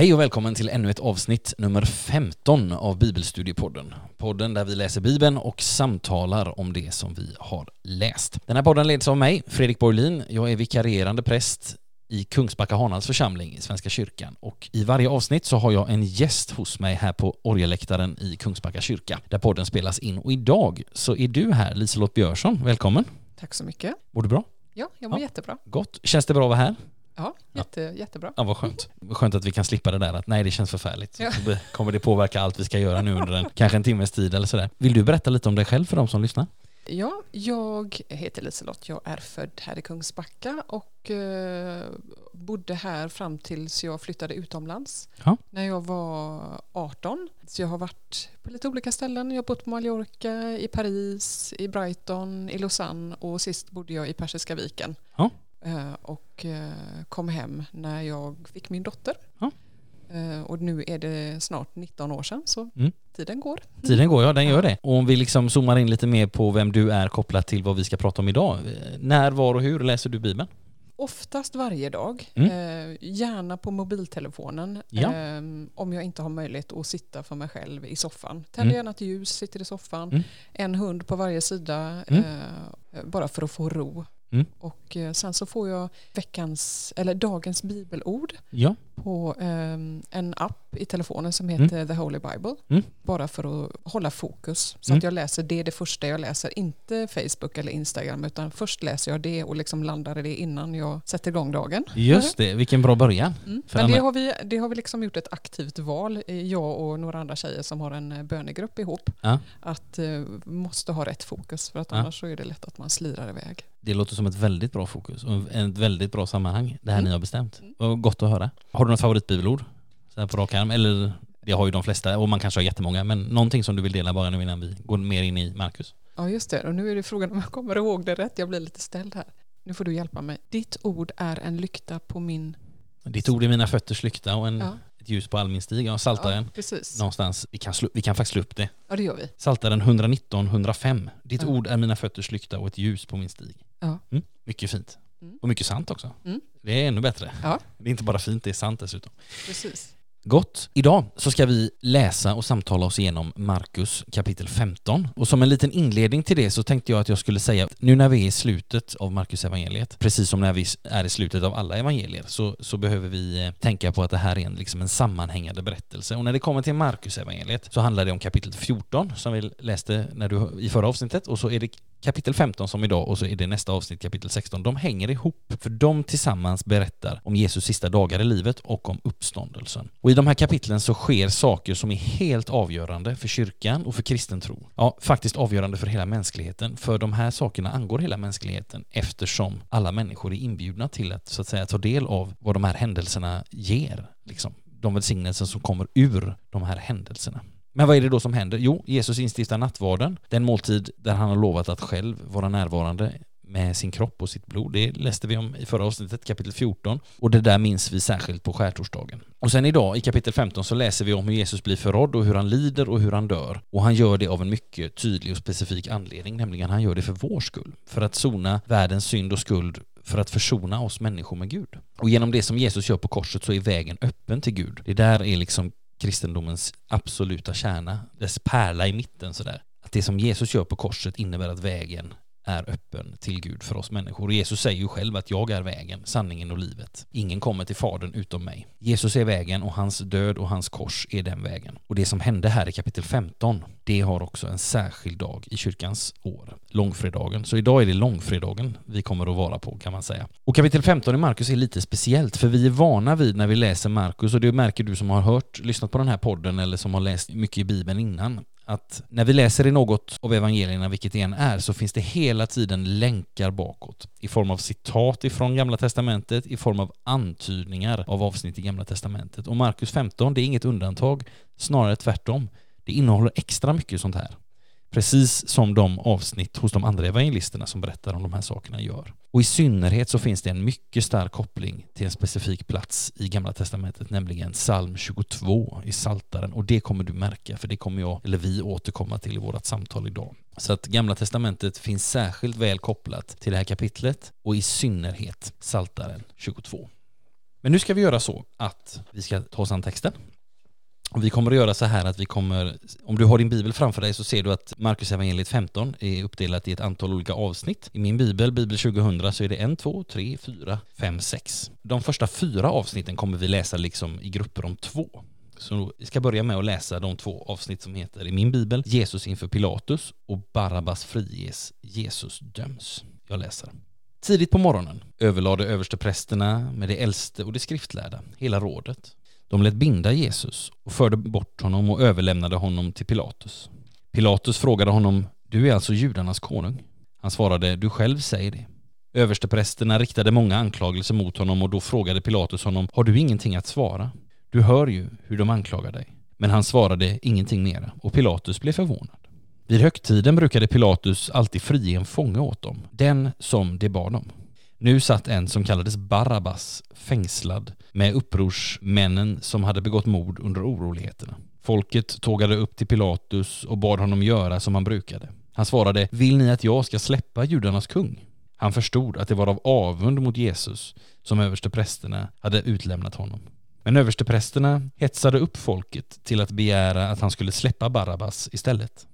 Hej och välkommen till ännu ett avsnitt, nummer 15 av Bibelstudiepodden. Podden där vi läser Bibeln och samtalar om det som vi har läst. Den här podden leds av mig, Fredrik Borlin. Jag är vikarierande präst i Kungsbacka Hanals församling i Svenska kyrkan och i varje avsnitt så har jag en gäst hos mig här på orgelläktaren i Kungsbacka kyrka där podden spelas in och idag så är du här Liselott Björsson, välkommen! Tack så mycket. Mår du bra? Ja, jag mår Ja. jättebra. Gott! Känns det bra att vara här? Ja, jätte, jättebra. Ja, vad skönt. Skönt att vi kan slippa det där att nej, det känns förfärligt. Ja. Kommer det påverka allt vi ska göra nu under en, kanske en timmes tid eller sådär. Vill du berätta lite om dig själv för de som lyssnar? Ja, jag heter Liselott. Jag är född här i Kungsbacka och eh, bodde här fram tills jag flyttade utomlands. Ja. När jag var 18. Så jag har varit på lite olika ställen. Jag har bott på Mallorca, i Paris, i Brighton, i Lausanne och sist bodde jag i Persiska viken. Ja. Eh, och eh, kom hem när jag fick min dotter. Ja. Eh, och nu är det snart 19 år sedan så Mm. tiden går. Tiden går, ja den gör det. Och om vi liksom zoomar in lite mer på vem du är kopplat till vad vi ska prata om idag. När, var och hur läser du Bibeln? Oftast varje dag. Mm. Gärna på mobiltelefonen. Ja. Om jag inte har möjlighet att sitta för mig själv i soffan. Tänder Mm. gärna ett ljus, sitter i soffan. Mm. En hund på varje sida. Mm. Bara för att få ro. Mm. Och eh, sen så får jag veckans, eller dagens bibelord Ja, på ehm, en app i telefonen som heter The Holy Bible. Mm. Bara för att hålla fokus. Så Mm. att jag läser det, det första jag läser. Inte Facebook eller Instagram utan först läser jag det och liksom landar i det innan jag sätter igång dagen. just det. Vilken bra början. Mm. Men det har, vi, det har vi liksom gjort ett aktivt val, eh, jag och några andra tjejer som har en eh, bönegrupp ihop. Ja. Att eh, måste ha rätt fokus för att Ja. annars så är det lätt att man slirar iväg. Det låter som ett väldigt bra fokus och ett väldigt bra sammanhang det här Mm. ni har bestämt. Vad gott att höra. Har du något favoritbibelord? Så här på rak arm? Eller det har ju de flesta och man kanske har jättemånga men någonting som du vill dela bara nu innan vi går mer in i Markus. Ja just det, och nu är det frågan om jag kommer ihåg det rätt. Jag blir lite ställd här. Nu får du hjälpa mig. Ditt ord är en lykta på min... Ditt ord är mina fötters lykta och en, Ja. ett ljus på all min stig. Ja, Saltaren. Ja, precis. Någonstans, vi kan, slå, vi kan faktiskt slå upp det. Ja det gör vi. Saltaren 119, 105. Ditt Ja. ord är mina fötters lykta och ett ljus på min stig. Ja. Mm, mycket fint. Mm. Och mycket sant också. Mm. Det är ännu bättre. Ja. Det är inte bara fint, det är sant dessutom. Precis. Gott. Idag så ska vi läsa och samtala oss igenom Markus kapitel 15. Och som en liten inledning till det så tänkte jag att jag skulle säga att nu när vi är i slutet av Markus evangeliet, precis som när vi är i slutet av alla evangelier, så, så behöver vi eh, tänka på att det här är en, liksom en sammanhängande berättelse. Och när det kommer till Markus evangeliet så handlar det om kapitel 14 som vi läste när du, i förra avsnittet och så är det kapitel 15 som idag och så är det nästa avsnitt kapitel 16. De hänger ihop för de tillsammans berättar om Jesus sista dagar i livet och om uppståndelsen. Och i de här kapitlen så sker saker som är helt avgörande för kyrkan och för kristen tro. Ja, faktiskt avgörande för hela mänskligheten. För de här sakerna angår hela mänskligheten eftersom alla människor är inbjudna till att så att säga ta del av vad de här händelserna ger. Liksom. De välsignelser som kommer ur de här händelserna. Men vad är det då som händer? Jo, Jesus instiftar nattvarden, den måltid där han har lovat att själv vara närvarande med sin kropp och sitt blod. Det läste vi om i förra avsnittet, kapitel 14. Och det där minns vi särskilt på skärtorsdagen. Och sen idag, i kapitel 15, så läser vi om hur Jesus blir förrådd och hur han lider och hur han dör. Och han gör det av en mycket tydlig och specifik anledning, nämligen han gör det för vår skull. För att sona världens synd och skuld för att försona oss människor med Gud. Och genom det som Jesus gör på korset så är vägen öppen till Gud. Det där är liksom kristendomens absoluta kärna, dess pärla i mitten sådär. Att det som Jesus gör på korset innebär att vägen är öppen till Gud för oss människor. Och Jesus säger ju själv att jag är vägen, sanningen och livet. Ingen kommer till Fadern utom mig. Jesus är vägen och hans död och hans kors är den vägen. Och det som hände här i kapitel 15, det har också en särskild dag i kyrkans år, långfredagen. Så idag är det långfredagen vi kommer att vara på kan man säga. Och kapitel 15 i Markus är lite speciellt för vi är vana vid när vi läser Markus och det märker du som har hört, lyssnat på den här podden eller som har läst mycket i Bibeln innan att när vi läser i något av evangelierna, vilket det än är, så finns det hela tiden länkar bakåt i form av citat ifrån Gamla Testamentet, i form av antydningar av avsnitt i Gamla Testamentet. Och Markus 15, det är inget undantag, snarare tvärtom. Det innehåller extra mycket sånt här. Precis som de avsnitt hos de andra evangelisterna som berättar om de här sakerna gör. Och i synnerhet så finns det en mycket stark koppling till en specifik plats i Gamla Testamentet, nämligen psalm 22 i Saltaren. Och det kommer du märka, för det kommer jag, eller vi, återkomma till i vårt samtal idag. Så att Gamla Testamentet finns särskilt väl kopplat till det här kapitlet och i synnerhet Saltaren 22. Men nu ska vi göra så att vi ska ta oss an texten. Och vi kommer att göra så här att vi kommer, om du har din bibel framför dig så ser du att Marcus evangeliet 15 är uppdelat i ett antal olika avsnitt. I min bibel, Bibel 2000, så är det 1, 2, 3, 4, 5, 6. De första fyra avsnitten kommer vi läsa liksom i grupper om två. Så vi ska börja med att läsa de två avsnitt som heter i min bibel Jesus inför Pilatus och Barabbas friges, Jesus döms. Jag läser. Tidigt på morgonen överlade översteprästerna med de äldste och de skriftlärda, hela rådet. De lät binda Jesus och förde bort honom och överlämnade honom till Pilatus. Pilatus frågade honom, du är alltså judarnas konung? Han svarade, du själv säger det. Översteprästerna riktade många anklagelser mot honom och då frågade Pilatus honom, har du ingenting att svara? Du hör ju hur de anklagar dig. Men han svarade ingenting mera och Pilatus blev förvånad. Vid högtiden brukade Pilatus alltid frige en fånge åt dem, den som de bad om. Nu satt en som kallades Barabbas fängslad med upprorsmännen som hade begått mord under oroligheterna. Folket tågade upp till Pilatus och bad honom göra som han brukade. Han svarade, vill ni att jag ska släppa judarnas kung? Han förstod att det var av avund mot Jesus som översteprästerna hade utlämnat honom. Men översteprästerna hetsade upp folket till att begära att han skulle släppa Barabbas istället.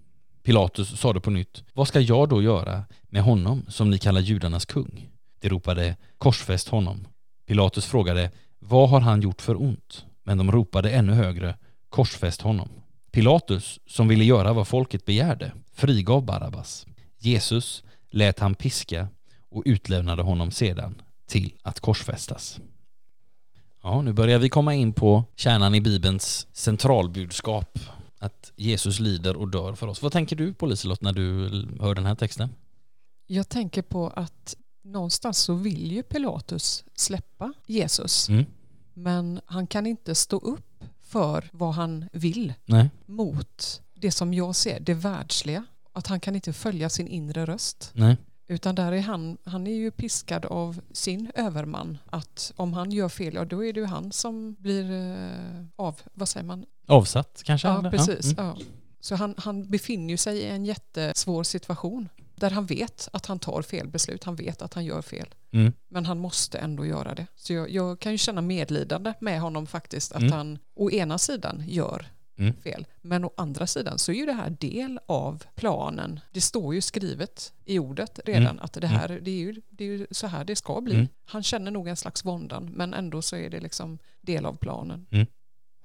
Pilatus sade på nytt, vad ska jag då göra med honom som ni kallar judarnas kung? De ropade, korsfäst honom. Pilatus frågade, vad har han gjort för ont? Men de ropade ännu högre, korsfäst honom. Pilatus, som ville göra vad folket begärde, frigav Barabbas. Jesus lät han piska och utlämnade honom sedan till att korsfästas. Ja, nu börjar vi komma in på kärnan i Bibelns centralbudskap. Att Jesus lider och dör för oss. Vad tänker du på Liselott när du hör den här texten? Jag tänker på att någonstans så vill ju Pilatus släppa Jesus. Mm. Men han kan inte stå upp för vad han vill Nej. mot det som jag ser, det världsliga. Att han kan inte följa sin inre röst. Nej. Utan där är han, han är ju piskad av sin överman. Att om han gör fel, ja då är det ju han som blir eh, av, vad säger man? Avsatt kanske? Ja, eller? precis. Mm. Ja. Så han, han befinner sig i en jättesvår situation. Där han vet att han tar fel beslut, han vet att han gör fel. Mm. Men han måste ändå göra det. Så jag, jag kan ju känna medlidande med honom faktiskt. Att Mm. han å ena sidan gör Mm. fel. Men å andra sidan så är ju det här del av planen. Det står ju skrivet i ordet redan Mm. att det här, det är, ju, det är ju så här det ska bli. Mm. Han känner nog en slags våndan men ändå så är det liksom del av planen.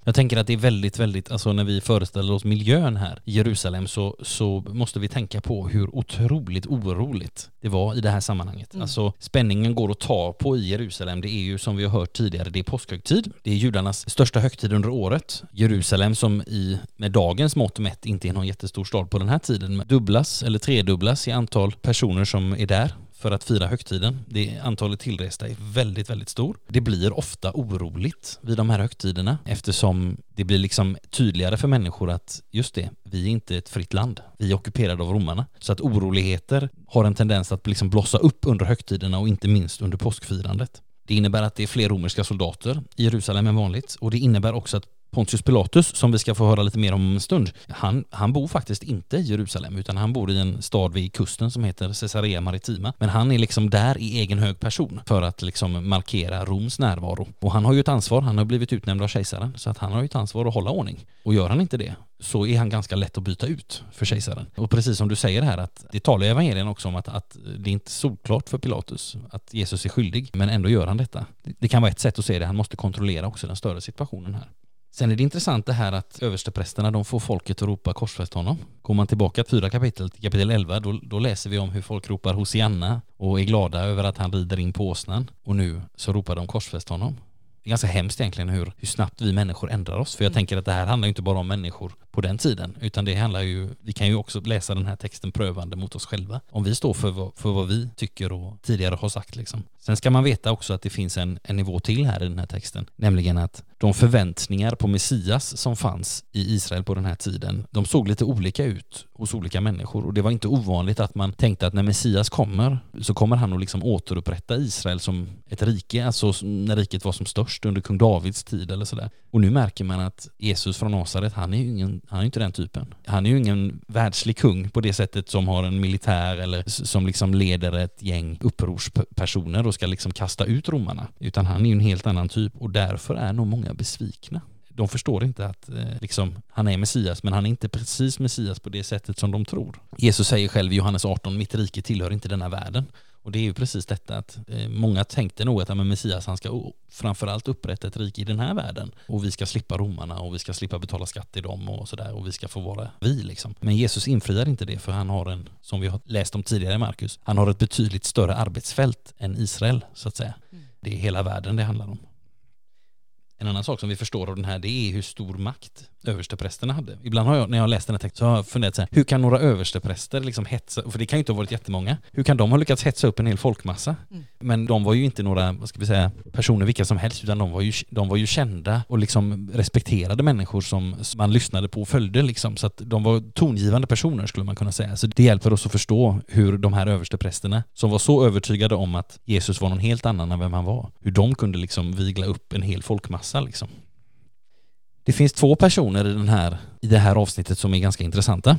Jag tänker att det är väldigt, väldigt, alltså när vi föreställer oss miljön här i Jerusalem så, så måste vi tänka på hur otroligt oroligt det var i det här sammanhanget. Mm. Alltså spänningen går att ta på i Jerusalem. Det är ju som vi har hört tidigare, det är påskhögtid. Det är judarnas största högtid under året. Jerusalem som i, med dagens mått mätt inte är någon jättestor stad på den här tiden, men dubblas eller tredubblas i antal personer som är där för att fira högtiden. Det antalet tillresta är väldigt, väldigt stor. Det blir ofta oroligt vid de här högtiderna eftersom det blir liksom tydligare för människor att just det, vi är inte ett fritt land. Vi är ockuperade av romarna. Så att oroligheter har en tendens att liksom blossa upp under högtiderna och inte minst under påskfirandet. Det innebär att det är fler romerska soldater i Jerusalem än vanligt och det innebär också att Pontius Pilatus, som vi ska få höra lite mer om en stund, han, han bor faktiskt inte i Jerusalem utan han bor i en stad vid kusten som heter Caesarea Maritima. Men han är liksom där i egen hög person för att liksom markera Roms närvaro. Och han har ju ett ansvar, han har blivit utnämnd av kejsaren så att han har ju ett ansvar att hålla ordning. Och gör han inte det så är han ganska lätt att byta ut för kejsaren. Och precis som du säger här att det talar i evangelien också om att, att det är inte solklart för Pilatus att Jesus är skyldig men ändå gör han detta. Det, det kan vara ett sätt att se det, han måste kontrollera också den större situationen här. Sen är det intressant det här att översteprästerna de får folket att ropa korsfäst honom. Går man tillbaka fyra kapitel till kapitel 11 då, då läser vi om hur folk ropar Hosianna och är glada över att han rider in på åsnan. Och nu så ropar de korsfäst honom. Det är ganska hemskt egentligen hur, hur snabbt vi människor ändrar oss. För jag Mm. tänker att det här handlar ju inte bara om människor på den tiden utan det handlar ju, vi kan ju också läsa den här texten prövande mot oss själva. Om vi står för vad, för vad vi tycker och tidigare har sagt liksom. Sen ska man veta också att det finns en, en nivå till här i den här texten, nämligen att de förväntningar på Messias som fanns i Israel på den här tiden, de såg lite olika ut hos olika människor och det var inte ovanligt att man tänkte att när Messias kommer så kommer han att liksom återupprätta Israel som ett rike, alltså när riket var som störst under kung Davids tid eller sådär. Och nu märker man att Jesus från Nasaret, han är ju ingen, han är inte den typen. Han är ju ingen världslig kung på det sättet som har en militär eller som liksom leder ett gäng upprorspersoner och ska liksom kasta ut romarna, utan han är ju en helt annan typ och därför är nog många besvikna. De förstår inte att eh, liksom, han är Messias, men han är inte precis Messias på det sättet som de tror. Jesus säger själv i Johannes 18, mitt rike tillhör inte denna världen. Och det är ju precis detta att eh, många tänkte nog att men Messias han ska framförallt upprätta ett rike i den här världen och vi ska slippa romarna och vi ska slippa betala skatt till dem och sådär och vi ska få vara vi liksom. Men Jesus infriar inte det för han har en, som vi har läst om tidigare i Markus, han har ett betydligt större arbetsfält än Israel så att säga. Mm. Det är hela världen det handlar om. En annan sak som vi förstår av den här det är hur stor makt översteprästerna hade. Ibland har jag, när jag läst den här texten, så har jag funderat så här, hur kan några överstepräster liksom hetsa, för det kan ju inte ha varit jättemånga, hur kan de ha lyckats hetsa upp en hel folkmassa? Mm. Men de var ju inte några, vad ska vi säga, personer vilka som helst, utan de var ju, de var ju kända och liksom respekterade människor som man lyssnade på och följde liksom, så att de var tongivande personer skulle man kunna säga. Så det hjälper oss att förstå hur de här översteprästerna, som var så övertygade om att Jesus var någon helt annan än vem han var, hur de kunde liksom vigla upp en hel folkmassa liksom. Det finns två personer i, den här, i det här avsnittet som är ganska intressanta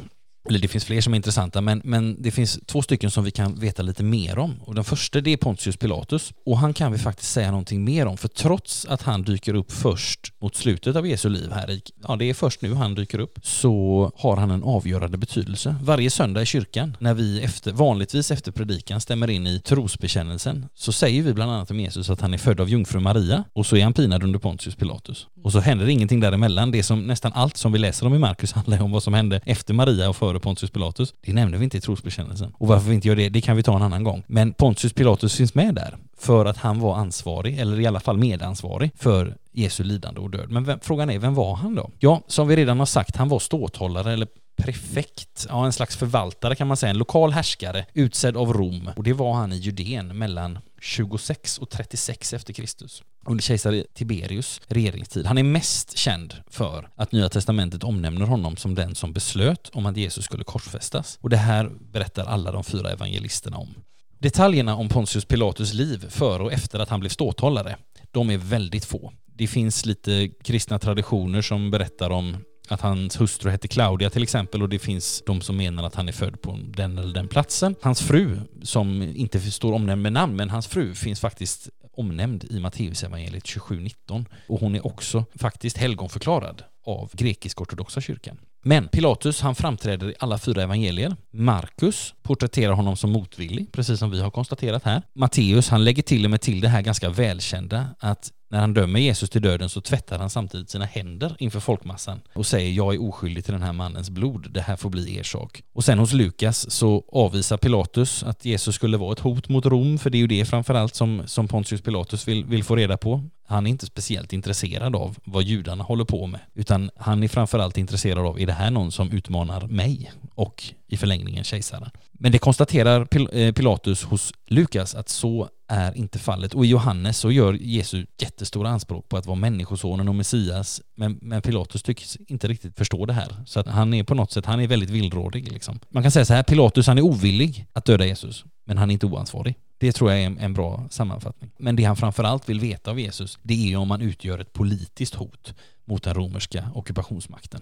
eller det finns fler som är intressanta, men, men det finns två stycken som vi kan veta lite mer om. Och den första det är Pontius Pilatus. Och han kan vi faktiskt säga någonting mer om, för trots att han dyker upp först mot slutet av Jesu liv här, i, ja det är först nu han dyker upp, så har han en avgörande betydelse. Varje söndag i kyrkan, när vi efter, vanligtvis efter predikan stämmer in i trosbekännelsen, så säger vi bland annat om Jesus att han är född av jungfru Maria, och så är han pinad under Pontius Pilatus. Och så händer ingenting däremellan. Det som nästan allt som vi läser om i Markus handlar om vad som hände efter Maria och före Pontius Pilatus. Det nämner vi inte i trosbekännelsen. Och varför vi inte gör det, det kan vi ta en annan gång. Men Pontius Pilatus finns med där för att han var ansvarig, eller i alla fall medansvarig, för Jesu lidande och död. Men vem, frågan är, vem var han då? Ja, som vi redan har sagt, han var ståthållare eller prefekt, ja en slags förvaltare kan man säga, en lokal härskare utsedd av Rom. Och det var han i Judeen mellan 26 och 36 efter Kristus under kejsare Tiberius regeringstid. Han är mest känd för att Nya Testamentet omnämner honom som den som beslöt om att Jesus skulle korsfästas. Och det här berättar alla de fyra evangelisterna om. Detaljerna om Pontius Pilatus liv före och efter att han blev ståthållare, de är väldigt få. Det finns lite kristna traditioner som berättar om att hans hustru hette Claudia till exempel och det finns de som menar att han är född på den eller den platsen. Hans fru, som inte står omnämnd med namn, men hans fru finns faktiskt omnämnd i Matteusevangeliet 27.19 och hon är också faktiskt helgonförklarad av grekisk-ortodoxa kyrkan. Men Pilatus han framträder i alla fyra evangelier. Markus porträtterar honom som motvillig, precis som vi har konstaterat här. Matteus han lägger till och med till det här ganska välkända att när han dömer Jesus till döden så tvättar han samtidigt sina händer inför folkmassan och säger jag är oskyldig till den här mannens blod, det här får bli er sak. Och sen hos Lukas så avvisar Pilatus att Jesus skulle vara ett hot mot Rom, för det är ju det framförallt som, som Pontius Pilatus vill, vill få reda på. Han är inte speciellt intresserad av vad judarna håller på med, utan han är framförallt intresserad av, är det här någon som utmanar mig och i förlängningen kejsaren? Men det konstaterar Pil eh, Pilatus hos Lukas att så är inte fallet. Och i Johannes så gör Jesus jättestora anspråk på att vara människosonen och Messias. Men, men Pilatus tycks inte riktigt förstå det här. Så att han är på något sätt, han är väldigt villrådig liksom. Man kan säga så här, Pilatus han är ovillig att döda Jesus, men han är inte oansvarig. Det tror jag är en, en bra sammanfattning. Men det han framförallt vill veta av Jesus, det är om han utgör ett politiskt hot mot den romerska ockupationsmakten.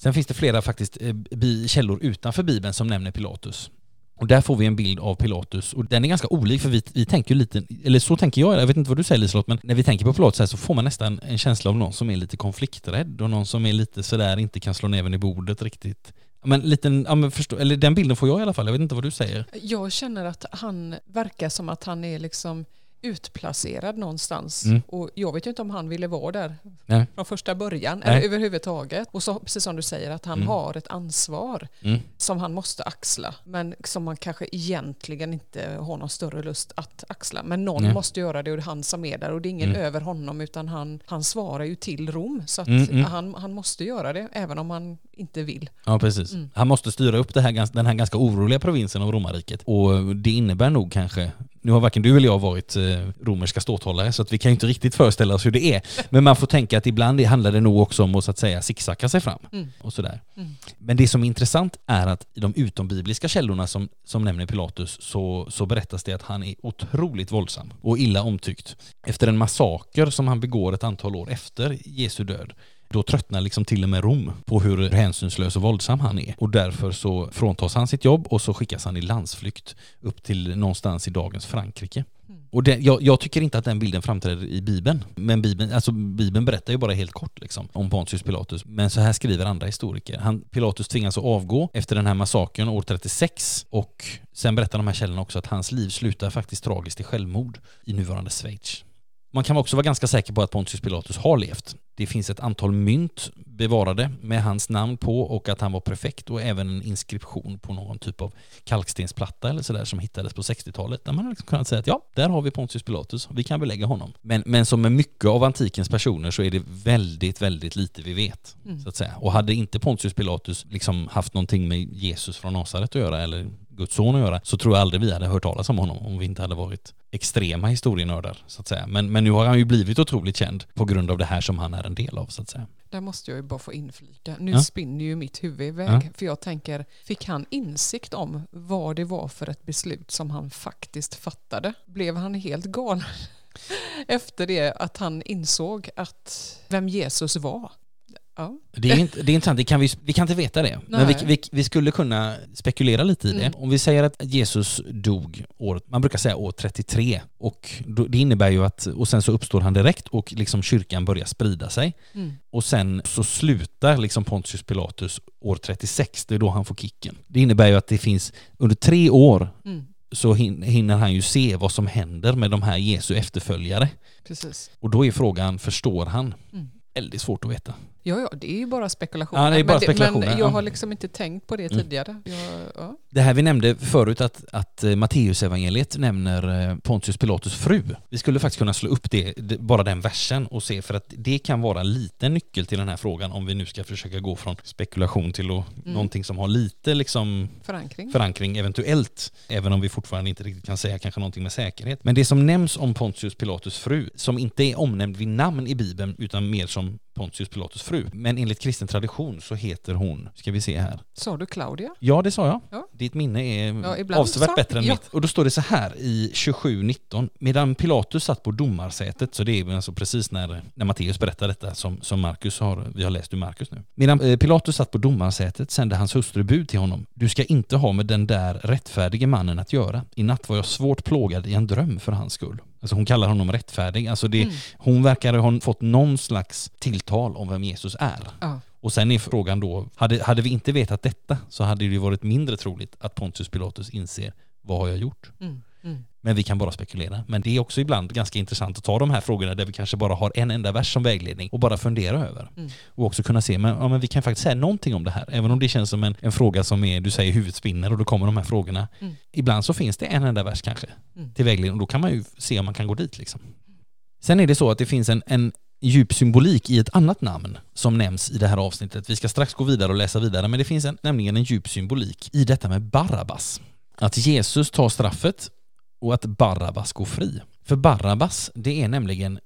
Sen finns det flera faktiskt eh, källor utanför Bibeln som nämner Pilatus. Och där får vi en bild av Pilatus och den är ganska olik för vi, vi tänker ju lite, eller så tänker jag, jag vet inte vad du säger Liselott, men när vi tänker på Pilatus här så får man nästan en känsla av någon som är lite konflikträdd och någon som är lite sådär, inte kan slå näven i bordet riktigt. Men liten, ja, men förstå, eller den bilden får jag i alla fall, jag vet inte vad du säger. Jag känner att han verkar som att han är liksom utplacerad någonstans. Mm. Och jag vet ju inte om han ville vara där Nej. från första början Nej. eller överhuvudtaget. Och så, precis som du säger att han mm. har ett ansvar mm. som han måste axla. Men som man kanske egentligen inte har någon större lust att axla. Men någon Nej. måste göra det och det är han som är där och det är ingen mm. över honom utan han, han svarar ju till Rom. Så att mm, mm. han, han måste göra det även om han inte vill. Ja precis. Han måste styra upp det här, den här ganska oroliga provinsen av romarriket. Och det innebär nog kanske nu har varken du eller jag varit eh, romerska ståthållare så att vi kan ju inte riktigt föreställa oss hur det är. Men man får tänka att ibland handlar det nog också om att så att säga zigzacka sig fram. Mm. Och sådär. Mm. Men det som är intressant är att i de utombibliska källorna som, som nämner Pilatus så, så berättas det att han är otroligt våldsam och illa omtyckt. Efter en massaker som han begår ett antal år efter Jesu död då tröttnar liksom till och med Rom på hur hänsynslös och våldsam han är. Och därför så fråntas han sitt jobb och så skickas han i landsflykt upp till någonstans i dagens Frankrike. Och det, jag, jag, tycker inte att den bilden framträder i Bibeln. Men Bibeln, alltså Bibeln berättar ju bara helt kort liksom, om Pontius Pilatus. Men så här skriver andra historiker. Han, Pilatus tvingas att avgå efter den här massakern år 36 och sen berättar de här källorna också att hans liv slutar faktiskt tragiskt i självmord i nuvarande Schweiz. Man kan också vara ganska säker på att Pontius Pilatus har levt. Det finns ett antal mynt bevarade med hans namn på och att han var prefekt och även en inskription på någon typ av kalkstensplatta eller sådär som hittades på 60-talet där man har liksom kunnat säga att ja, där har vi Pontius Pilatus, vi kan belägga honom. Men, men som med mycket av antikens personer så är det väldigt, väldigt lite vi vet. Mm. Så att säga. Och hade inte Pontius Pilatus liksom haft någonting med Jesus från Nasaret att göra eller Guds son att göra, så tror jag aldrig vi hade hört talas om honom om vi inte hade varit extrema historienördar så att säga. Men, men nu har han ju blivit otroligt känd på grund av det här som han är en del av så att säga. Där måste jag ju bara få inflika. Nu ja. spinner ju mitt huvud iväg. Ja. För jag tänker, fick han insikt om vad det var för ett beslut som han faktiskt fattade? Blev han helt galen? Efter det att han insåg att vem Jesus var. Ja. Det, är inte, det är intressant, det kan vi, vi kan inte veta det. Nej. Men vi, vi, vi, skulle kunna spekulera lite i det. Mm. Om vi säger att Jesus dog år, man brukar säga år 33 och det innebär ju att, och sen så uppstår han direkt och liksom kyrkan börjar sprida sig. Mm. Och sen så slutar liksom Pontius Pilatus år 36, det är då han får kicken. Det innebär ju att det finns under tre år mm så hinner han ju se vad som händer med de här Jesu efterföljare. Precis. Och då är frågan, förstår han? Mm. Väldigt svårt att veta. Ja, ja, det är ju bara spekulationer. Ja, det är bara spekulationer. Men, men jag har liksom inte tänkt på det mm. tidigare. Jag, ja. Det här vi nämnde förut att, att eh, Matteusevangeliet nämner eh, Pontius Pilatus fru. Vi skulle faktiskt kunna slå upp det, bara den versen och se för att det kan vara lite nyckel till den här frågan om vi nu ska försöka gå från spekulation till och mm. någonting som har lite liksom förankring. förankring eventuellt, även om vi fortfarande inte riktigt kan säga kanske någonting med säkerhet. Men det som nämns om Pontius Pilatus fru, som inte är omnämnd vid namn i Bibeln utan mer som Pontius Pilatus fru. Men enligt kristen tradition så heter hon, ska vi se här. Sa du Claudia? Ja, det sa jag. Ja. Ditt minne är ja, avsevärt bättre än ja. mitt. Och då står det så här i 27.19. Medan Pilatus satt på domarsätet, så det är alltså precis när, när Matteus berättar detta som, som Markus har, vi har läst ur Markus nu. Medan eh, Pilatus satt på domarsätet sände hans hustru bud till honom. Du ska inte ha med den där rättfärdige mannen att göra. I natt var jag svårt plågad i en dröm för hans skull. Alltså hon kallar honom rättfärdig. Alltså det, mm. Hon verkar ha fått någon slags tilltal om vem Jesus är. Ja. Och sen är frågan då, hade, hade vi inte vetat detta så hade det varit mindre troligt att Pontius Pilatus inser vad har jag gjort? Mm. Mm. Men vi kan bara spekulera. Men det är också ibland ganska intressant att ta de här frågorna där vi kanske bara har en enda vers som vägledning och bara fundera över. Mm. Och också kunna se, men, ja, men vi kan faktiskt säga någonting om det här. Även om det känns som en, en fråga som är, du säger huvudspinner och då kommer de här frågorna. Mm. Ibland så finns det en enda vers kanske mm. till vägledning och då kan man ju se om man kan gå dit liksom. Sen är det så att det finns en, en djup symbolik i ett annat namn som nämns i det här avsnittet. Vi ska strax gå vidare och läsa vidare, men det finns en, nämligen en djup symbolik i detta med Barabbas. Att Jesus tar straffet och att Barabbas går fri. För Barabbas, det är nämligen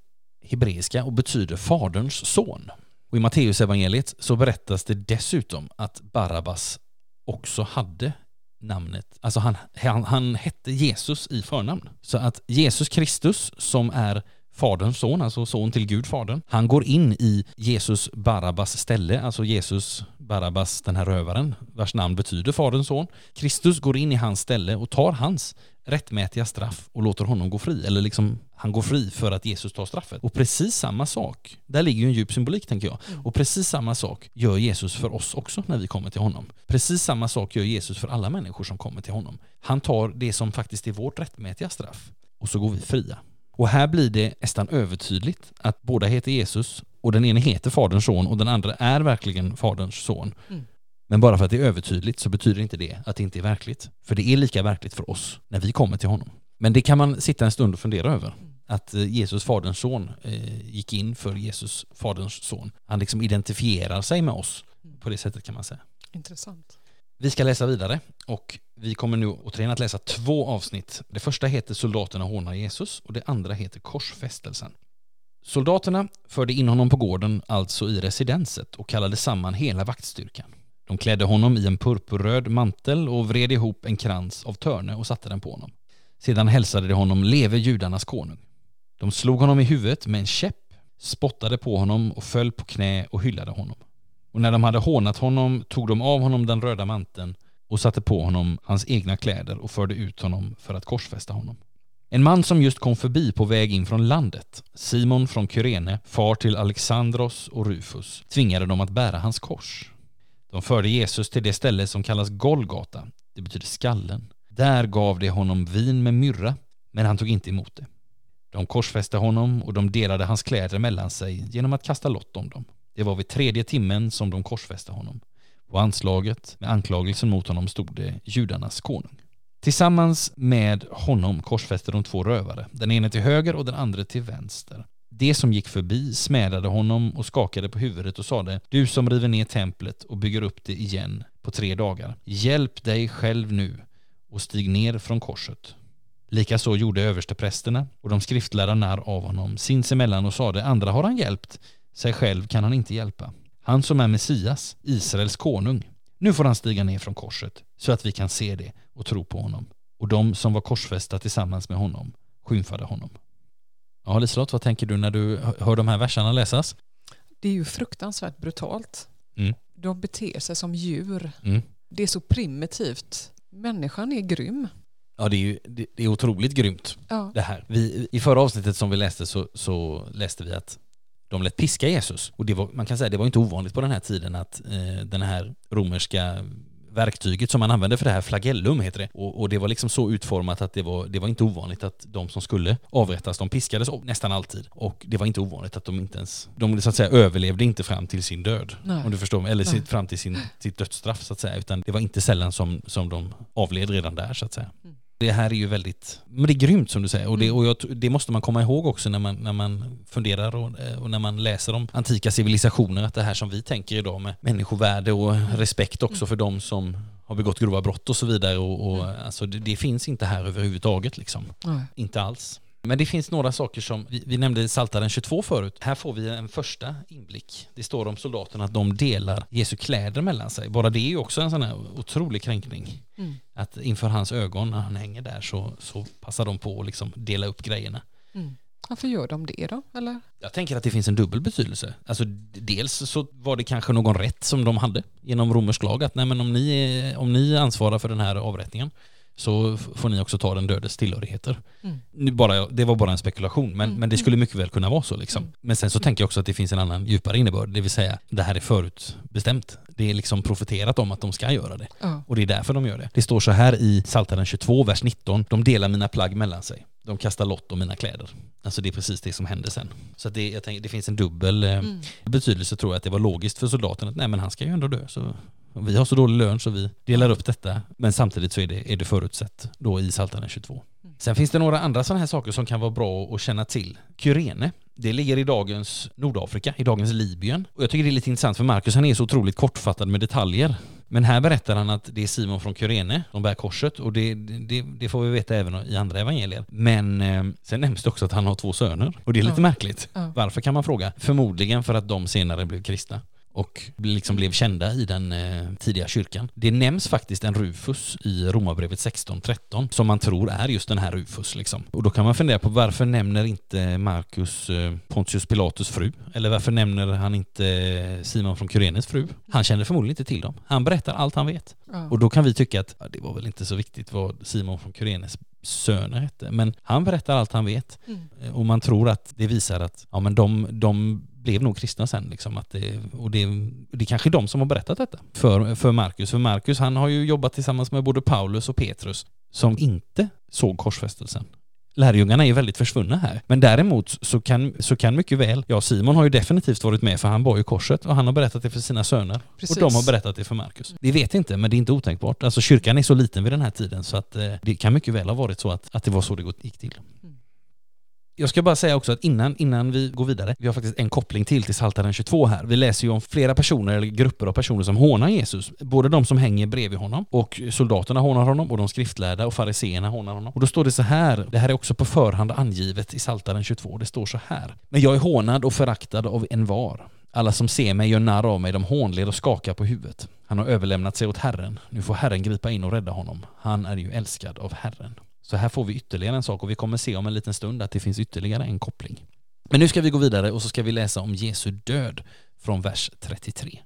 hebreiska och betyder faderns son. Och i Matteusevangeliet så berättas det dessutom att Barabbas också hade namnet, alltså han, han, han hette Jesus i förnamn. Så att Jesus Kristus som är Faderns son, alltså son till Gud, Fadern. Han går in i Jesus Barabbas ställe, alltså Jesus Barabbas, den här rövaren, vars namn betyder Faderns son. Kristus går in i hans ställe och tar hans rättmätiga straff och låter honom gå fri. Eller liksom, han går fri för att Jesus tar straffet. Och precis samma sak, där ligger ju en djup symbolik tänker jag. Mm. Och precis samma sak gör Jesus för oss också när vi kommer till honom. Precis samma sak gör Jesus för alla människor som kommer till honom. Han tar det som faktiskt är vårt rättmätiga straff och så går vi fria. Och här blir det nästan övertydligt att båda heter Jesus och den ene heter Faderns son och den andra är verkligen Faderns son. Mm. Men bara för att det är övertydligt så betyder inte det att det inte är verkligt. För det är lika verkligt för oss när vi kommer till honom. Men det kan man sitta en stund och fundera över. Mm. Att eh, Jesus, Faderns son, eh, gick in för Jesus, Faderns son. Han liksom identifierar sig med oss mm. på det sättet kan man säga. Intressant. Vi ska läsa vidare och vi kommer nu återigen att läsa två avsnitt. Det första heter Soldaterna hånar Jesus och det andra heter Korsfästelsen. Soldaterna förde in honom på gården, alltså i residenset, och kallade samman hela vaktstyrkan. De klädde honom i en purpurröd mantel och vred ihop en krans av törne och satte den på honom. Sedan hälsade de honom leve judarnas konung. De slog honom i huvudet med en käpp, spottade på honom och föll på knä och hyllade honom. Och när de hade hånat honom tog de av honom den röda manteln och satte på honom hans egna kläder och förde ut honom för att korsfästa honom. En man som just kom förbi på väg in från landet, Simon från Kyrene, far till Alexandros och Rufus, tvingade dem att bära hans kors. De förde Jesus till det ställe som kallas Golgata, det betyder skallen. Där gav de honom vin med myrra, men han tog inte emot det. De korsfäste honom och de delade hans kläder mellan sig genom att kasta lott om dem. Det var vid tredje timmen som de korsfäste honom. På anslaget med anklagelsen mot honom stod det judarnas konung. Tillsammans med honom korsfäste de två rövare, den ene till höger och den andra till vänster. Det som gick förbi smädade honom och skakade på huvudet och sade Du som river ner templet och bygger upp det igen på tre dagar, hjälp dig själv nu och stig ner från korset. Likaså gjorde översteprästerna och de skriftlärda narr av honom sinsemellan och sade andra har han hjälpt, sig själv kan han inte hjälpa. Han som är Messias, Israels konung. Nu får han stiga ner från korset så att vi kan se det och tro på honom. Och de som var korsfästa tillsammans med honom skymfade honom. Ja, Liselott, vad tänker du när du hör de här verserna läsas? Det är ju fruktansvärt brutalt. Mm. De beter sig som djur. Mm. Det är så primitivt. Människan är grym. Ja, det är ju det, är otroligt grymt ja. det här. Vi, I förra avsnittet som vi läste så, så läste vi att de lät piska Jesus. Och det var, man kan säga det var inte ovanligt på den här tiden att eh, den här romerska verktyget som man använde för det här, flagellum heter det. Och, och, det var liksom så utformat att det var, det var inte ovanligt att de som skulle avrättas, de piskades nästan alltid. Och det var inte ovanligt att de inte ens, de så att säga överlevde inte fram till sin död. Nej. Om du förstår mig, eller sitt, fram till sin, sitt dödsstraff så att säga. Utan det var inte sällan som, som de avled redan där så att säga. Mm. Det här är ju väldigt, men det är grymt som du säger och det, mm. och jag, det måste man komma ihåg också när man, när man funderar och, och, när man läser om antika civilisationer att det här som vi tänker idag med människovärde och respekt också mm. för de som har begått grova brott och så vidare och, och mm. alltså det, det, finns inte här överhuvudtaget liksom. Mm. Inte alls. Men det finns några saker som, vi, vi nämnde Saltaren 22 förut. Här får vi en första inblick. Det står om soldaterna att de delar Jesu kläder mellan sig. Bara det är ju också en sån här otrolig kränkning. Mm. Att inför hans ögon när han hänger där så, så passar de på att liksom dela upp grejerna. Mm. Varför gör de det då? Eller? Jag tänker att det finns en dubbel betydelse. Alltså, dels så var det kanske någon rätt som de hade genom romersk lag att nej, men om, ni, om ni ansvarar för den här avrättningen så får ni också ta den dödes tillhörigheter. Mm. Bara, det var bara en spekulation, men, mm. men det skulle mycket väl kunna vara så. Liksom. Mm. Men sen så tänker jag också att det finns en annan djupare innebörd, det vill säga det här är förutbestämt. Det är liksom profeterat om att de ska göra det. Och det är därför de gör det. Det står så här i Psaltaren 22, vers 19. De delar mina plagg mellan sig. De kastar lott om mina kläder. Alltså det är precis det som händer sen. Så det, jag tänker, det finns en dubbel eh, mm. betydelse tror jag, att det var logiskt för soldaten att nej men han ska ju ändå dö. Så vi har så dålig lön så vi delar upp detta. Men samtidigt så är det, är det förutsett då i Psaltaren 22. Sen finns det några andra sådana här saker som kan vara bra att känna till. Kyrene, det ligger i dagens Nordafrika, i dagens Libyen. Och jag tycker det är lite intressant för Markus, han är så otroligt kortfattad med detaljer. Men här berättar han att det är Simon från Kyrene som bär korset och det, det, det får vi veta även i andra evangelier. Men eh, sen nämns det också att han har två söner och det är lite ja. märkligt. Ja. Varför kan man fråga? Förmodligen för att de senare blev kristna och liksom blev kända i den eh, tidiga kyrkan. Det nämns faktiskt en Rufus i Romarbrevet 16.13 som man tror är just den här Rufus. Liksom. Och då kan man fundera på varför nämner inte Markus eh, Pontius Pilatus fru? Eller varför nämner han inte Simon från Kyrenes fru? Han känner förmodligen inte till dem. Han berättar allt han vet. Ja. Och då kan vi tycka att ja, det var väl inte så viktigt vad Simon från Kyrenes söner hette. Men han berättar allt han vet. Mm. Och man tror att det visar att ja, men de, de blev nog kristna sen. Liksom, att det, och det, det är kanske är de som har berättat detta för, för Markus. För Markus han har ju jobbat tillsammans med både Paulus och Petrus som inte såg korsfästelsen. Lärjungarna är väldigt försvunna här. Men däremot så kan, så kan mycket väl, ja Simon har ju definitivt varit med för han bar ju korset och han har berättat det för sina söner. Precis. Och de har berättat det för Markus. Vi vet inte, men det är inte otänkbart. Alltså kyrkan är så liten vid den här tiden så att eh, det kan mycket väl ha varit så att, att det var så det gick till. Jag ska bara säga också att innan, innan vi går vidare, vi har faktiskt en koppling till till Psaltaren 22 här. Vi läser ju om flera personer, eller grupper av personer som hånar Jesus. Både de som hänger bredvid honom och soldaterna hånar honom och de skriftlärda och fariseerna hånar honom. Och då står det så här, det här är också på förhand angivet i Psaltaren 22, det står så här. Men jag är hånad och föraktad av en var. Alla som ser mig gör narr av mig, de hånler och skakar på huvudet. Han har överlämnat sig åt Herren. Nu får Herren gripa in och rädda honom. Han är ju älskad av Herren. Så här får vi ytterligare en sak och vi kommer se om en liten stund att det finns ytterligare en koppling. Men nu ska vi gå vidare och så ska vi läsa om Jesu död från vers 33.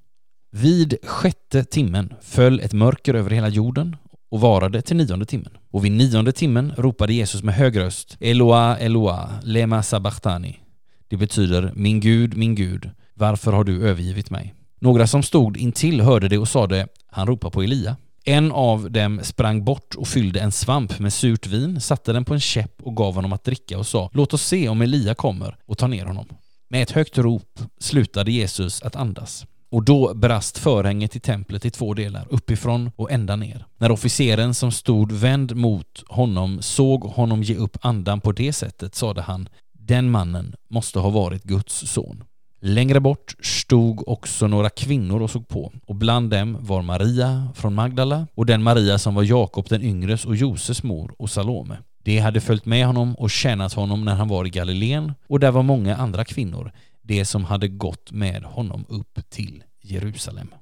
Vid sjätte timmen föll ett mörker över hela jorden och varade till nionde timmen. Och vid nionde timmen ropade Jesus med hög röst Eloa, Eloa, lema sabachthani. Det betyder Min Gud, min Gud, varför har du övergivit mig? Några som stod intill hörde det och sade Han ropar på Elia. En av dem sprang bort och fyllde en svamp med surt vin, satte den på en käpp och gav honom att dricka och sa Låt oss se om Elia kommer och tar ner honom. Med ett högt rop slutade Jesus att andas. Och då brast förhänget i templet i två delar, uppifrån och ända ner. När officeren som stod vänd mot honom såg honom ge upp andan på det sättet sade han Den mannen måste ha varit Guds son. Längre bort stod också några kvinnor och såg på och bland dem var Maria från Magdala och den Maria som var Jakob den yngres och Joses mor och Salome. De hade följt med honom och tjänat honom när han var i Galileen och där var många andra kvinnor, de som hade gått med honom upp till Jerusalem.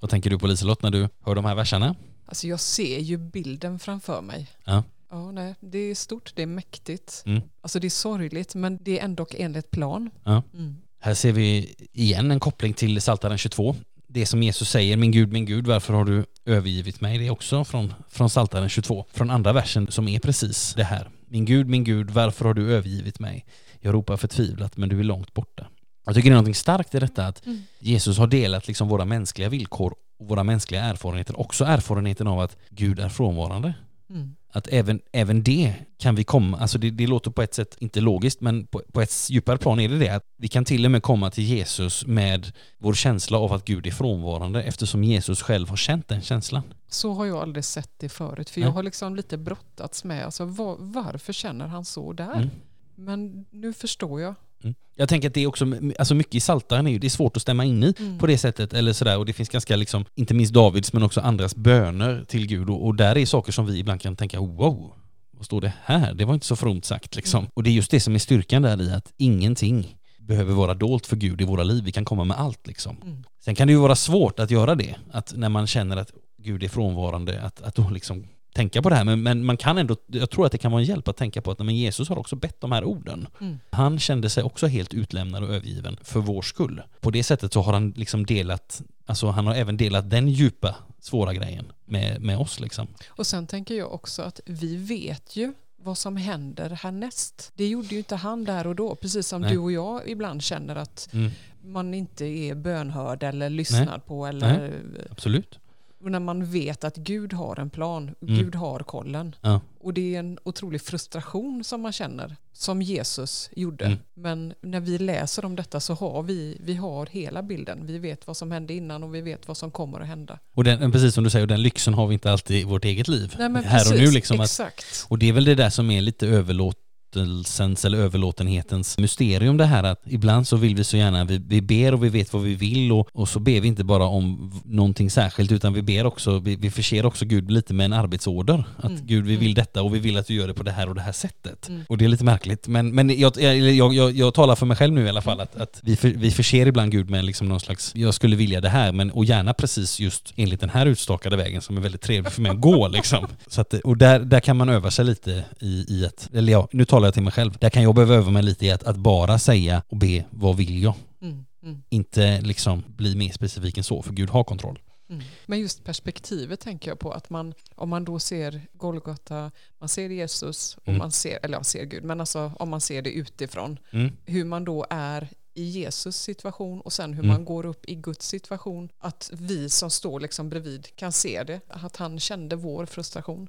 Vad tänker du på Liselott när du hör de här verserna? Alltså jag ser ju bilden framför mig. Ja. Ja, nej, det är stort, det är mäktigt. Mm. Alltså det är sorgligt men det är ändå enligt plan. Ja. Mm. Här ser vi igen en koppling till Psaltaren 22. Det som Jesus säger, min Gud, min Gud, varför har du övergivit mig? Det är också från, från Psaltaren 22, från andra versen som är precis det här. Min Gud, min Gud, varför har du övergivit mig? Jag ropar förtvivlat, men du är långt borta. Jag tycker det är något starkt i detta att mm. Jesus har delat liksom våra mänskliga villkor och våra mänskliga erfarenheter, också erfarenheten av att Gud är frånvarande. Mm att även, även det kan vi komma, alltså det, det låter på ett sätt inte logiskt, men på, på, ett djupare plan är det det att vi kan till och med komma till Jesus med vår känsla av att Gud är frånvarande eftersom Jesus själv har känt den känslan. Så har jag aldrig sett det förut, för jag har liksom lite brottats med, alltså var, varför känner han så där? Mm. Men nu förstår jag Mm. Jag tänker att det är också, alltså mycket i Saltaren är ju, det är svårt att stämma in i mm. på det sättet, eller sådär, och det finns ganska liksom, inte minst Davids men också andras böner till Gud, och, och där är saker som vi ibland kan tänka, wow, vad står det här? Det var inte så fromt sagt liksom. Mm. Och det är just det som är styrkan där i att ingenting behöver vara dolt för Gud i våra liv, vi kan komma med allt liksom. Mm. Sen kan det ju vara svårt att göra det, att när man känner att Gud är frånvarande, att, att då liksom tänka på det här, men, men man kan ändå, jag tror att det kan vara en hjälp att tänka på att men Jesus har också bett de här orden. Mm. Han kände sig också helt utlämnad och övergiven för vår skull. På det sättet så har han liksom delat, alltså han har även delat den djupa, svåra grejen med, med oss liksom. Och sen tänker jag också att vi vet ju vad som händer härnäst. Det gjorde ju inte han där och då, precis som Nej. du och jag ibland känner att mm. man inte är bönhörd eller lyssnad Nej. på. Eller, Nej. Absolut. När man vet att Gud har en plan, mm. Gud har kollen. Ja. Och det är en otrolig frustration som man känner, som Jesus gjorde. Mm. Men när vi läser om detta så har vi, vi har hela bilden. Vi vet vad som hände innan och vi vet vad som kommer att hända. Och den, precis som du säger, den lyxen har vi inte alltid i vårt eget liv. Nej, här precis, och nu. Liksom exakt. Att, och det är väl det där som är lite överlåt överlåtelsens eller överlåtenhetens mysterium det här att ibland så vill vi så gärna, vi, vi ber och vi vet vad vi vill och, och så ber vi inte bara om någonting särskilt utan vi ber också, vi, vi förser också Gud lite med en arbetsorder. Att mm. Gud vi vill mm. detta och vi vill att du gör det på det här och det här sättet. Mm. Och det är lite märkligt men, men jag, jag, jag, jag, talar för mig själv nu i alla fall att, att vi, för, vi förser ibland Gud med liksom någon slags, jag skulle vilja det här men och gärna precis just enligt den här utstakade vägen som är väldigt trevlig för mig att gå liksom. Så att, och där, där kan man öva sig lite i, i att, eller ja, nu talar jag till mig själv. Där kan jag behöva öva mig lite i att, att bara säga och be, vad vill jag? Mm, mm. Inte liksom bli mer specifik än så, för Gud har kontroll. Mm. Men just perspektivet tänker jag på att man, om man då ser Golgata, man ser Jesus och mm. man ser, eller ja, ser Gud, men alltså om man ser det utifrån, mm. hur man då är i Jesus situation och sen hur mm. man går upp i Guds situation. Att vi som står liksom bredvid kan se det, att han kände vår frustration.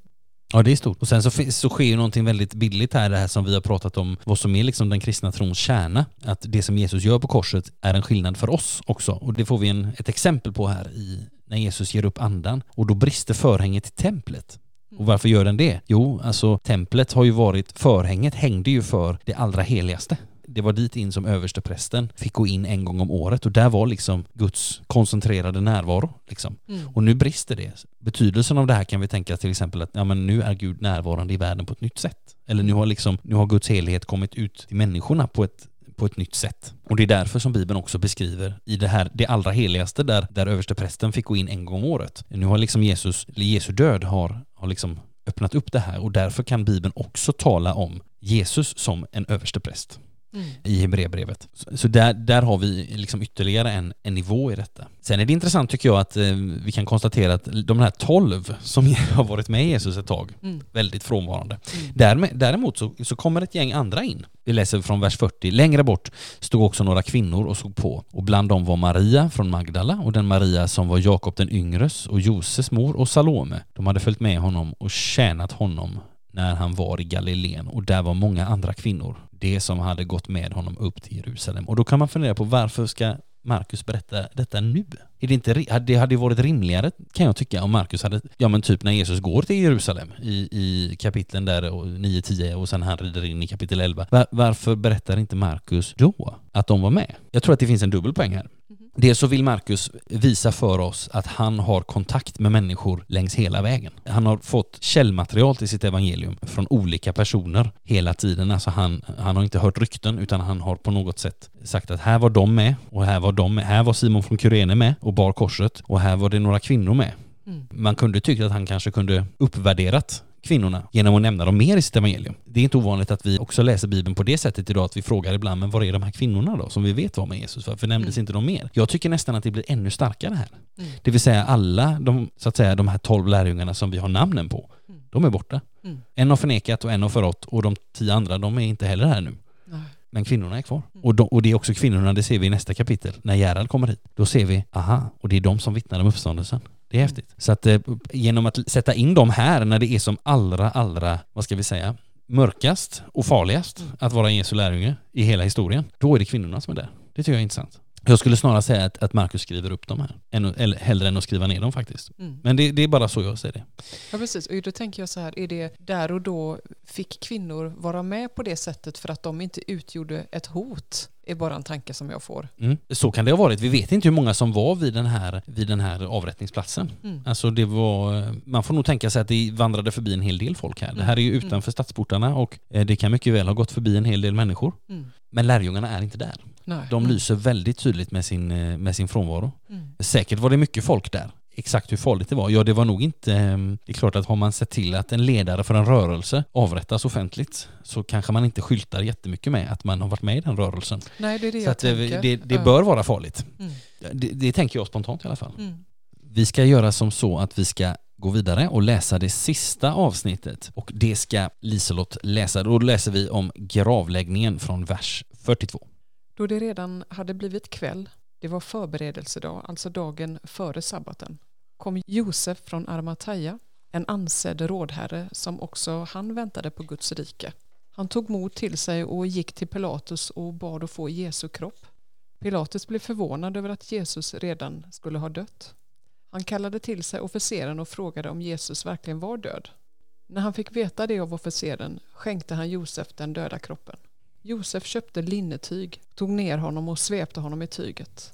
Ja, det är stort. Och sen så, så sker ju någonting väldigt billigt här, det här som vi har pratat om, vad som är liksom den kristna trons kärna. Att det som Jesus gör på korset är en skillnad för oss också. Och det får vi en, ett exempel på här i när Jesus ger upp andan. Och då brister förhänget i templet. Och varför gör den det? Jo, alltså templet har ju varit, förhänget hängde ju för det allra heligaste det var dit in som översteprästen fick gå in en gång om året och där var liksom Guds koncentrerade närvaro. Liksom. Mm. Och nu brister det. Betydelsen av det här kan vi tänka till exempel att ja, men nu är Gud närvarande i världen på ett nytt sätt. Eller nu har, liksom, nu har Guds helhet kommit ut till människorna på ett på ett nytt sätt. Och det är därför som Bibeln också beskriver i det här, det allra heligaste där, där översteprästen fick gå in en gång om året. Nu har liksom Jesus, eller Jesu död har, har liksom öppnat upp det här och därför kan Bibeln också tala om Jesus som en överstepräst. Mm. i Hebreerbrevet. Så, så, där, där har vi liksom ytterligare en, en nivå i detta. Sen är det intressant tycker jag att eh, vi kan konstatera att de här tolv som har varit med Jesus ett tag, mm. väldigt frånvarande. Mm. Därmed, däremot så, så kommer ett gäng andra in. Vi läser från vers 40. Längre bort stod också några kvinnor och såg på och bland dem var Maria från Magdala och den Maria som var Jakob den yngres och Joses mor och Salome. De hade följt med honom och tjänat honom när han var i Galileen och där var många andra kvinnor, det som hade gått med honom upp till Jerusalem. Och då kan man fundera på varför ska Markus berätta detta nu? Är det, inte, det hade ju varit rimligare kan jag tycka om Markus hade, ja men typ när Jesus går till Jerusalem i, i kapitlen där 9-10 och sen han rider in i kapitel 11. Var, varför berättar inte Markus då att de var med? Jag tror att det finns en dubbel poäng här. Mm-hmm. Dels så vill Markus visa för oss att han har kontakt med människor längs hela vägen. Han har fått källmaterial till sitt evangelium från olika personer hela tiden. Alltså han, han har inte hört rykten utan han har på något sätt sagt att här var de med och här var de med. Här var Simon från Kyrene med och bar korset och här var det några kvinnor med. Mm. Man kunde tycka att han kanske kunde uppvärderat kvinnorna genom att nämna dem mer i sitt evangelium. Det är inte ovanligt att vi också läser Bibeln på det sättet idag, att vi frågar ibland, men var är de här kvinnorna då, som vi vet var med Jesus? Varför nämndes mm. inte de mer? Jag tycker nästan att det blir ännu starkare här. Mm. Det vill säga alla de, så att säga, de här tolv lärjungarna som vi har namnen på, mm. de är borta. Mm. En har förnekat och en har förrått och de tio andra, de är inte heller här nu. Nej. Men kvinnorna är kvar. Mm. Och, de, och, det är också kvinnorna, det ser vi i nästa kapitel, när Gerhard kommer hit. Då ser vi, aha, och det är de som vittnar om uppståndelsen. Det är häftigt. Så att eh, genom att sätta in dem här när det är som allra, allra, vad ska vi säga, mörkast och farligast att vara Jesu lärjunge i hela historien, då är det kvinnorna som är där. Det tycker jag är intressant. Jag skulle snarare säga att, att Markus skriver upp dem här, än, eller, hellre än att skriva ner dem faktiskt. Mm. Men det, det, är bara så jag ser det. Ja precis, och då tänker jag så här, är det där och då fick kvinnor vara med på det sättet för att de inte utgjorde ett hot? är bara en tanke som jag får. Mm. Så kan det ha varit. Vi vet inte hur många som var vid den här, vid den här avrättningsplatsen. Mm. Alltså det var, man får nog tänka sig att det vandrade förbi en hel del folk här. Mm. Det här är ju mm. utanför stadsportarna och eh, det kan mycket väl ha gått förbi en hel del människor. Mm. Men lärjungarna är inte där. Nej. De mm. lyser väldigt tydligt med sin, eh, med sin frånvaro. Säkert var det mycket folk där exakt hur farligt det var. Ja, det var nog inte... Ehm, det är klart att har man sett till att en ledare för en rörelse avrättas offentligt så kanske man inte skyltar jättemycket med att man har varit med i den rörelsen. Nej, det är det så jag eh, tänker. Det, det bör vara farligt. Mm. Det, det, tänker jag spontant i alla fall. Mm. Vi ska göra som så att vi ska gå vidare och läsa det sista avsnittet och det ska Liselott läsa. Då läser vi om gravläggningen från vers 42. Då det redan hade blivit kväll, det var förberedelsedag, alltså dagen före sabbaten, kom Josef från Armataja, en ansedd rådherre som också han väntade på Guds rike. Han tog mod till sig och gick till Pilatus och bad att få Jesu kropp. Pilatus blev förvånad över att Jesus redan skulle ha dött. Han kallade till sig officeren och frågade om Jesus verkligen var död. När han fick veta det av officeren skänkte han Josef den döda kroppen. Josef köpte linnetyg, tog ner honom och svepte honom i tyget.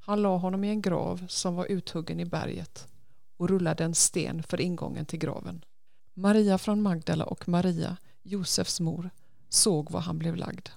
Han la honom i en grav som var uthuggen i berget och rullade en sten för ingången till graven. Maria från Magdala och Maria, Josefs mor, såg var han blev lagd.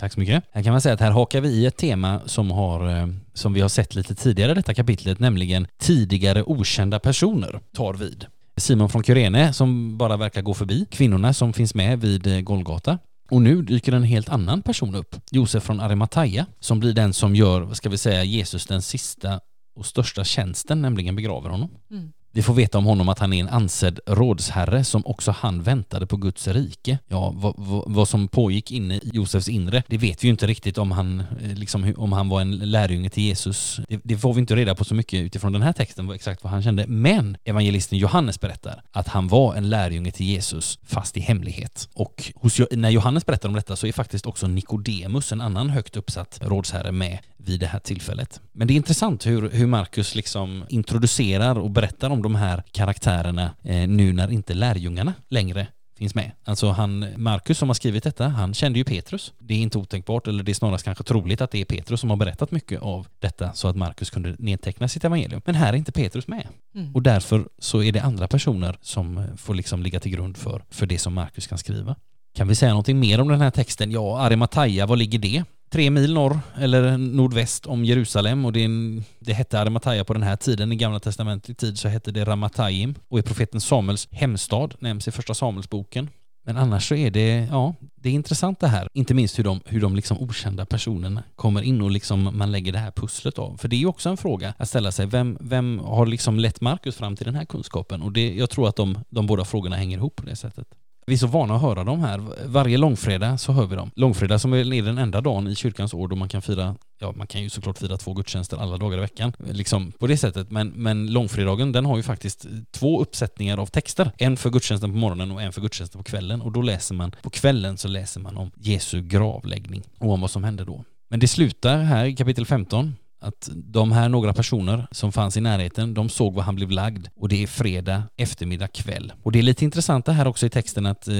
Tack så mycket. Här kan man säga att här hakar vi i ett tema som, har, eh, som vi har sett lite tidigare i detta kapitlet, nämligen tidigare okända personer tar vid. Simon från Kyrene som bara verkar gå förbi, kvinnorna som finns med vid eh, Golgata och nu dyker en helt annan person upp, Josef från Arimataya, som blir den som gör, vad ska vi säga, Jesus den sista och största tjänsten, nämligen begraver honom. Mm. Vi får veta om honom att han är en ansedd rådsherre som också han väntade på Guds rike. Ja, vad, vad, vad, som pågick inne i Josefs inre, det vet vi ju inte riktigt om han, eh, liksom, om han var en lärjunge till Jesus. Det, det, får vi inte reda på så mycket utifrån den här texten, exakt vad han kände. Men evangelisten Johannes berättar att han var en lärjunge till Jesus, fast i hemlighet. Och hos, när Johannes berättar om detta så är faktiskt också Nikodemus, en annan högt uppsatt rådsherre, med vid det här tillfället. Men det är intressant hur, hur Markus liksom introducerar och berättar om de här karaktärerna eh, nu när inte lärjungarna längre finns med. Alltså han, Markus som har skrivit detta, han kände ju Petrus. Det är inte otänkbart, eller det är snarast kanske troligt att det är Petrus som har berättat mycket av detta så att Markus kunde nedteckna sitt evangelium. Men här är inte Petrus med. Mm. Och därför så är det andra personer som får liksom ligga till grund för, för det som Markus kan skriva. Kan vi säga någonting mer om den här texten? Ja, Arimataya, var ligger det? Tre mil norr eller nordväst om Jerusalem och det, en, det hette Arimataya på den här tiden. I Gamla Testamentet tid så hette det Ramatayim och i profeten Samuels hemstad nämns i första Samuelsboken. Men annars så är det, ja, det är intressant det här. Inte minst hur de, hur de liksom okända personerna kommer in och liksom man lägger det här pusslet av. För det är ju också en fråga att ställa sig. Vem, vem har liksom lett Markus fram till den här kunskapen? Och det, jag tror att de, de båda frågorna hänger ihop på det sättet. Vi är så vana att höra dem här. Varje långfredag så hör vi dem. Långfredag som är den enda dagen i kyrkans år då man kan fira, ja man kan ju såklart fira två gudstjänster alla dagar i veckan, liksom på det sättet. Men, men långfredagen den har ju faktiskt två uppsättningar av texter. En för gudstjänsten på morgonen och en för gudstjänsten på kvällen. Och då läser man, på kvällen så läser man om Jesu gravläggning och om vad som hände då. Men det slutar här i kapitel 15 att de här några personer som fanns i närheten, de såg var han blev lagd och det är fredag eftermiddag kväll. Och det är lite intressant det här också i texten att eh,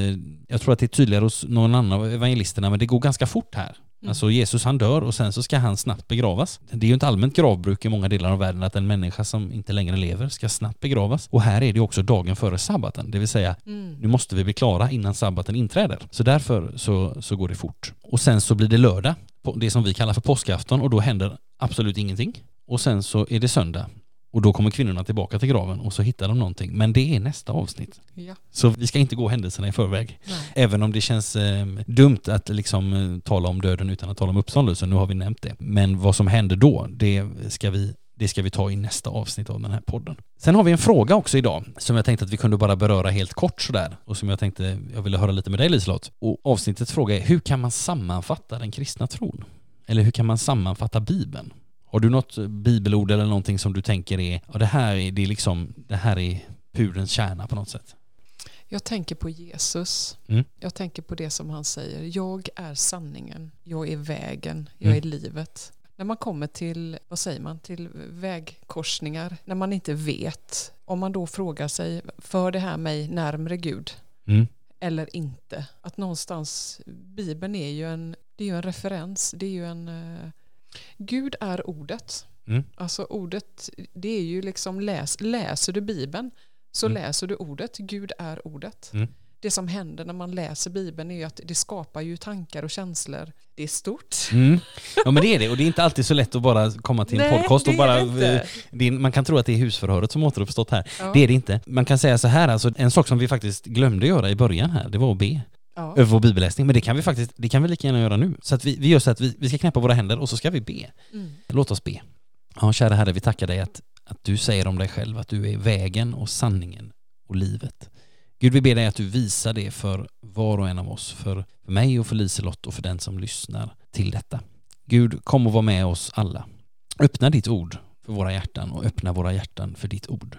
jag tror att det är tydligare hos någon annan av evangelisterna, men det går ganska fort här. Mm. Alltså Jesus han dör och sen så ska han snabbt begravas. Det är ju ett allmänt gravbruk i många delar av världen att en människa som inte längre lever ska snabbt begravas. Och här är det också dagen före sabbaten, det vill säga mm. nu måste vi bli klara innan sabbaten inträder. Så därför så, så går det fort. Och sen så blir det lördag, det som vi kallar för påskafton och då händer absolut ingenting. Och sen så är det söndag och då kommer kvinnorna tillbaka till graven och så hittar de någonting. Men det är nästa avsnitt. Ja. Så vi ska inte gå händelserna i förväg. Nej. Även om det känns eh, dumt att liksom eh, tala om döden utan att tala om uppståndelsen. Nu har vi nämnt det. Men vad som händer då, det ska vi det ska vi ta i nästa avsnitt av den här podden. Sen har vi en fråga också idag som jag tänkte att vi kunde bara beröra helt kort sådär och som jag tänkte jag ville höra lite med dig Liselott. Och avsnittets fråga är hur kan man sammanfatta den kristna tron? Eller hur kan man sammanfatta Bibeln? Har du något bibelord eller någonting som du tänker är, ja det här är, det är liksom, det här är purens kärna på något sätt? Jag tänker på Jesus. Mm. Jag tänker på det som han säger. Jag är sanningen. Jag är vägen. Jag mm. är livet. När man kommer till, vad säger man, till vägkorsningar, när man inte vet, om man då frågar sig, för det här mig närmre Gud? Mm. Eller inte. Att någonstans, Bibeln är ju en, det är ju en referens, det är ju en uh, Gud är ordet. Mm. Alltså ordet, det är ju liksom, läs, läser du Bibeln så mm. läser du ordet, Gud är ordet. Mm. Det som händer när man läser Bibeln är ju att det skapar ju tankar och känslor. Det är stort. Mm. Ja men det är det, och det är inte alltid så lätt att bara komma till en Nej, podcast och bara... Är, man kan tro att det är husförhöret som återuppstått här. Ja. Det är det inte. Man kan säga så här, alltså en sak som vi faktiskt glömde göra i början här, det var att be ja. över vår bibelläsning. Men det kan vi faktiskt, det kan vi lika gärna göra nu. Så att vi, vi gör så att vi, vi ska knäppa våra händer och så ska vi be. Mm. Låt oss be. Ja, kära Herre, vi tackar dig att, att du säger om dig själv att du är vägen och sanningen och livet. Gud, vi ber dig att du visar det för var och en av oss, för mig och för Liselott och för den som lyssnar till detta. Gud, kom och var med oss alla. Öppna ditt ord för våra hjärtan och öppna våra hjärtan för ditt ord.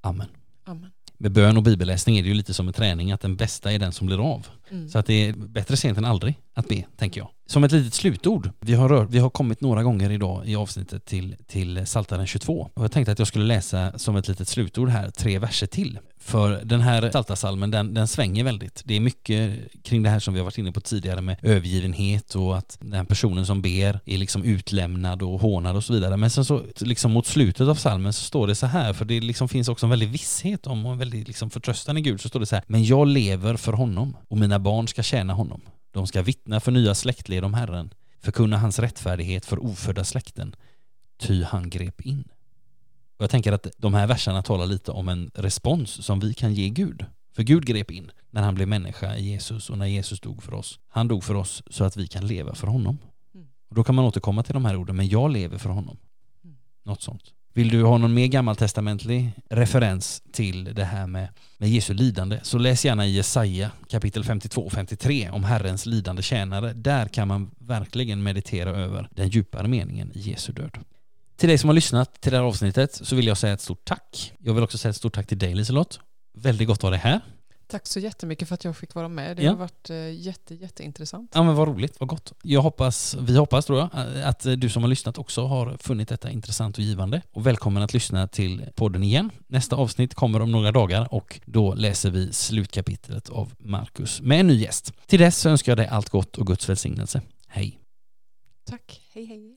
Amen. Amen med bön och bibelläsning är det ju lite som en träning att den bästa är den som blir av. Mm. Så att det är bättre sent än aldrig att be, tänker jag. Som ett litet slutord, vi har, rör, vi har kommit några gånger idag i avsnittet till, till Saltaren 22 och jag tänkte att jag skulle läsa som ett litet slutord här tre verser till. För den här Saltasalmen den, den svänger väldigt. Det är mycket kring det här som vi har varit inne på tidigare med övergivenhet och att den personen som ber är liksom utlämnad och hånad och så vidare. Men sen så liksom mot slutet av salmen så står det så här, för det liksom finns också en väldig visshet om och en väldig liksom förtröstan i Gud, så står det så här, men jag lever för honom och mina barn ska tjäna honom. De ska vittna för nya släktled om Herren, förkunna hans rättfärdighet för ofödda släkten, ty han grep in. Och jag tänker att de här verserna talar lite om en respons som vi kan ge Gud. För Gud grep in när han blev människa i Jesus och när Jesus dog för oss. Han dog för oss så att vi kan leva för honom. Mm. Och då kan man återkomma till de här orden, men jag lever för honom. Mm. Något sånt. Vill du ha någon mer gammaltestamentlig referens till det här med, med Jesu lidande så läs gärna i Jesaja kapitel 52 och 53 om Herrens lidande tjänare. Där kan man verkligen meditera över den djupare meningen i Jesu död. Till dig som har lyssnat till det här avsnittet så vill jag säga ett stort tack. Jag vill också säga ett stort tack till dig Liselott. Väldigt gott att ha dig här. Tack så jättemycket för att jag fick vara med. Det ja. har varit eh, jätte, jätteintressant. Ja men vad roligt, vad gott. Jag hoppas, vi hoppas tror jag, att du som har lyssnat också har funnit detta intressant och givande. Och välkommen att lyssna till podden igen. Nästa avsnitt kommer om några dagar och då läser vi slutkapitlet av Markus med en ny gäst. Till dess önskar jag dig allt gott och Guds välsignelse. Hej! Tack, hej hej!